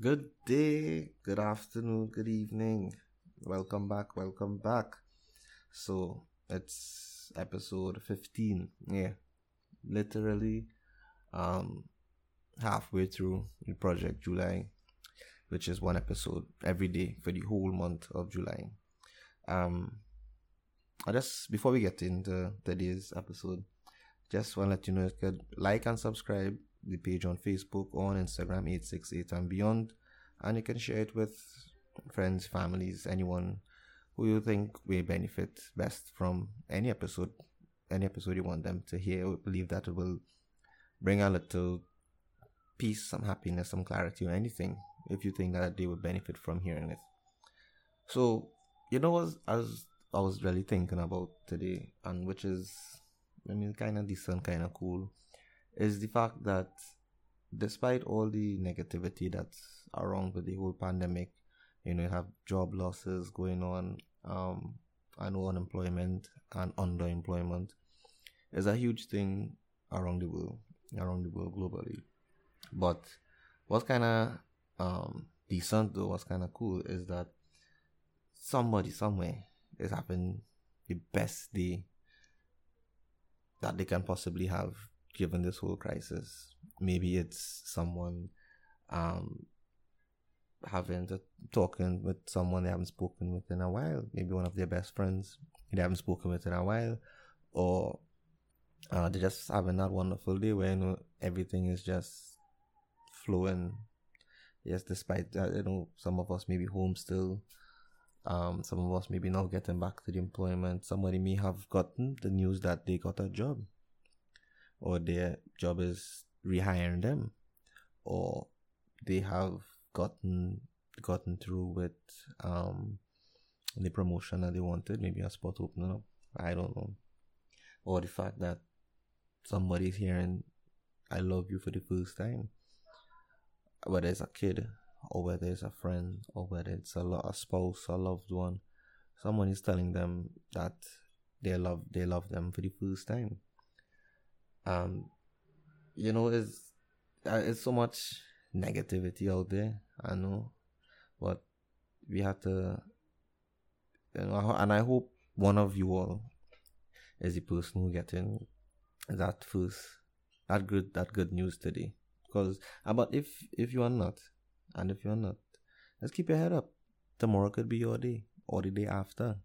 Good day, good afternoon, good evening. Welcome back, welcome back. So, it's episode 15. Yeah. Literally um halfway through the project July, which is one episode every day for the whole month of July. Um I just before we get into today's episode, just want to let you know you could like and subscribe the page on Facebook on Instagram 868 and beyond. And you can share it with friends, families, anyone who you think will benefit best from any episode, any episode you want them to hear. We believe that it will bring a little peace, some happiness, some clarity, or anything if you think that they would benefit from hearing it. So, you know I was, I was really thinking about today, and which is, I mean, kind of decent, kind of cool, is the fact that despite all the negativity that's around with the whole pandemic, you know, you have job losses going on, um, and unemployment and underemployment is a huge thing around the world, around the world globally. But what's kind of um, decent though, what's kind of cool is that somebody somewhere is having the best day that they can possibly have given this whole crisis. Maybe it's someone um, having to talking with someone they haven't spoken with in a while, maybe one of their best friends they haven't spoken with in a while, or uh, they're just having that wonderful day where you know everything is just flowing. Yes, despite that, you know, some of us may be home still. Um, some of us maybe not getting back to the employment. Somebody may have gotten the news that they got a job, or their job is rehiring them, or they have gotten gotten through with um the promotion that they wanted, maybe a spot opening up. I don't know. Or the fact that somebody's hearing I love you for the first time. Whether it's a kid or whether it's a friend or whether it's a, a spouse, a loved one, someone is telling them that they love they love them for the first time. Um, you know, it's uh, it's so much negativity out there. I know, but we have to, you know, and I hope one of you all is the person who getting that first, that good, that good news today. Because, uh, but if if you are not, and if you are not, let's keep your head up. Tomorrow could be your day, or the day after.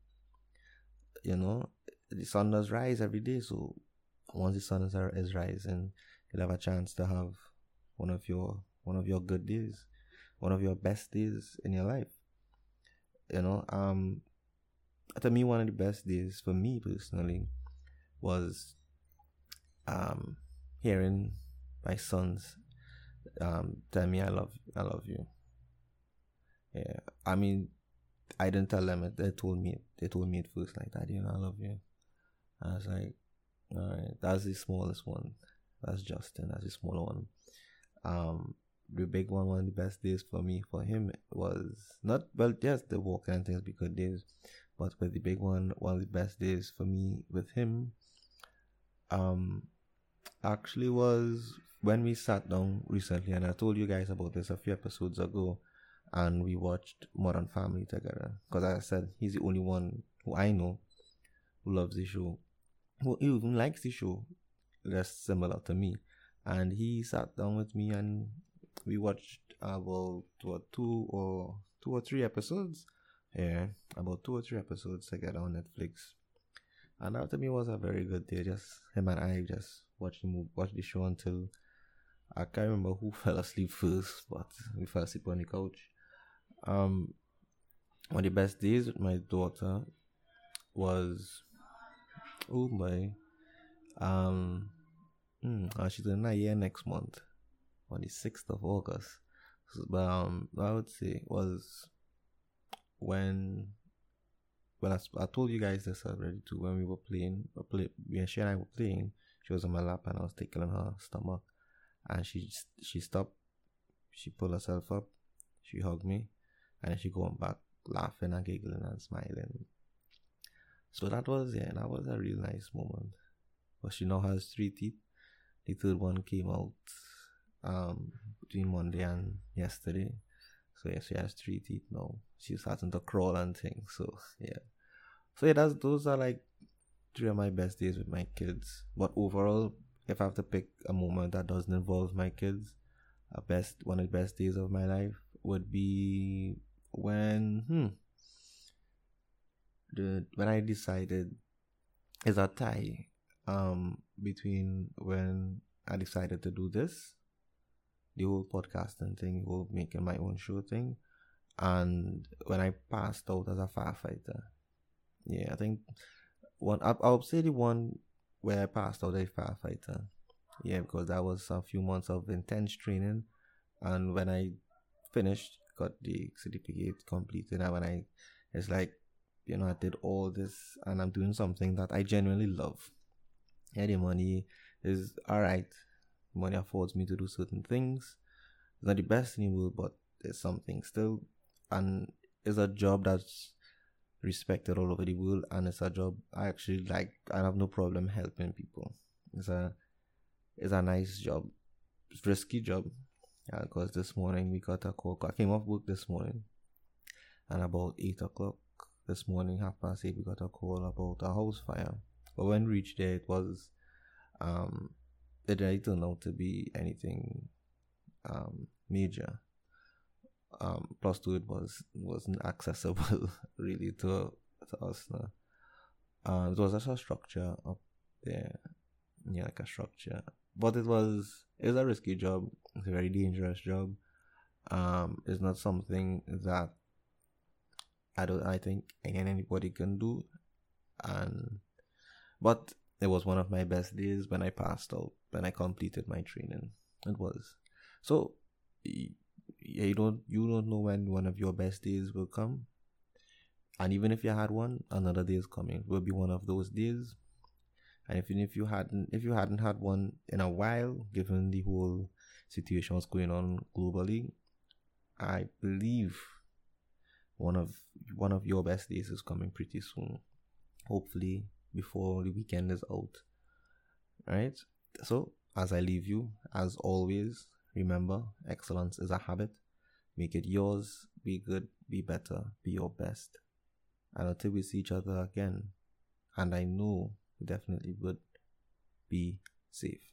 You know, the sun does rise every day, so once the sun is, is rising, you'll have a chance to have one of your one of your good days, one of your best days in your life. You know, um, to me, one of the best days for me personally was um hearing my sons um tell me I love I love you. Yeah, I mean, I didn't tell them it. They told me They told me it first, like, Daddy, you know, I love you. I was like, all right, that's the smallest one. That's Justin. That's the smaller one. Um, the big one, one of the best days for me, for him, was not, well, yes, the walking and things be good days, but with the big one, one of the best days for me with him, um, actually was when we sat down recently, and I told you guys about this a few episodes ago, and we watched Modern Family together. Because I said he's the only one who I know who loves the show, who even likes the show, just similar to me. And he sat down with me and we watched about what two or two or three episodes. Yeah, about two or three episodes together on Netflix. And that to me was a very good day. Just him and I just watched the the show until I can't remember who fell asleep first, but we fell asleep on the couch. Um, one of the best days with my daughter was oh my um mm, she's in a year next month on the 6th of August. But um, I would say was when when I, I told you guys this already too. When we were playing, we play, when she and I were playing, she was on my lap and I was tickling her stomach, and she she stopped, she pulled herself up, she hugged me, and then she going back laughing and giggling and smiling. So that was yeah, that was a real nice moment. But she now has three teeth. The third one came out um, between Monday and yesterday. So yeah, she has three teeth now. She's starting to crawl and things. So yeah. So yeah, that's those are like three of my best days with my kids. But overall, if I have to pick a moment that doesn't involve my kids, a best one of the best days of my life would be when hmm the when I decided is a tie um between when I decided to do this, the whole podcasting thing, whole making my own show thing, and when I passed out as a firefighter. Yeah, I think one I, I would say the one where I passed out as a firefighter. Yeah, because that was a few months of intense training, and when I finished, got the certificate completed, and when I, it's like, you know, I did all this, and I'm doing something that I genuinely love. Yeah, the money is alright. Money affords me to do certain things. It's not the best in the world, but it's something still, and it's a job that's respected all over the world and it's a job I actually like I have no problem helping people. It's a it's a nice job. It's risky job. Yeah, because this morning we got a call. I came off work this morning and about eight o'clock this morning, half past eight, we got a call about a house fire. But when we reached there it was um it didn't turn out to be anything um major um, plus two it was wasn't accessible really to to us now. Uh, it was just a structure up there, yeah, like a structure. But it was it's a risky job. It's a very dangerous job. Um, it's not something that I don't. I think again anybody can do, and but it was one of my best days when I passed out when I completed my training. It was so you don't you don't know when one of your best days will come. And even if you had one, another day is coming. Will be one of those days. And even if you hadn't if you hadn't had one in a while, given the whole situation was going on globally, I believe one of one of your best days is coming pretty soon. Hopefully before the weekend is out. Right? So as I leave you, as always, Remember, excellence is a habit. Make it yours. Be good, be better, be your best. And until we see each other again, and I know we definitely would, be safe.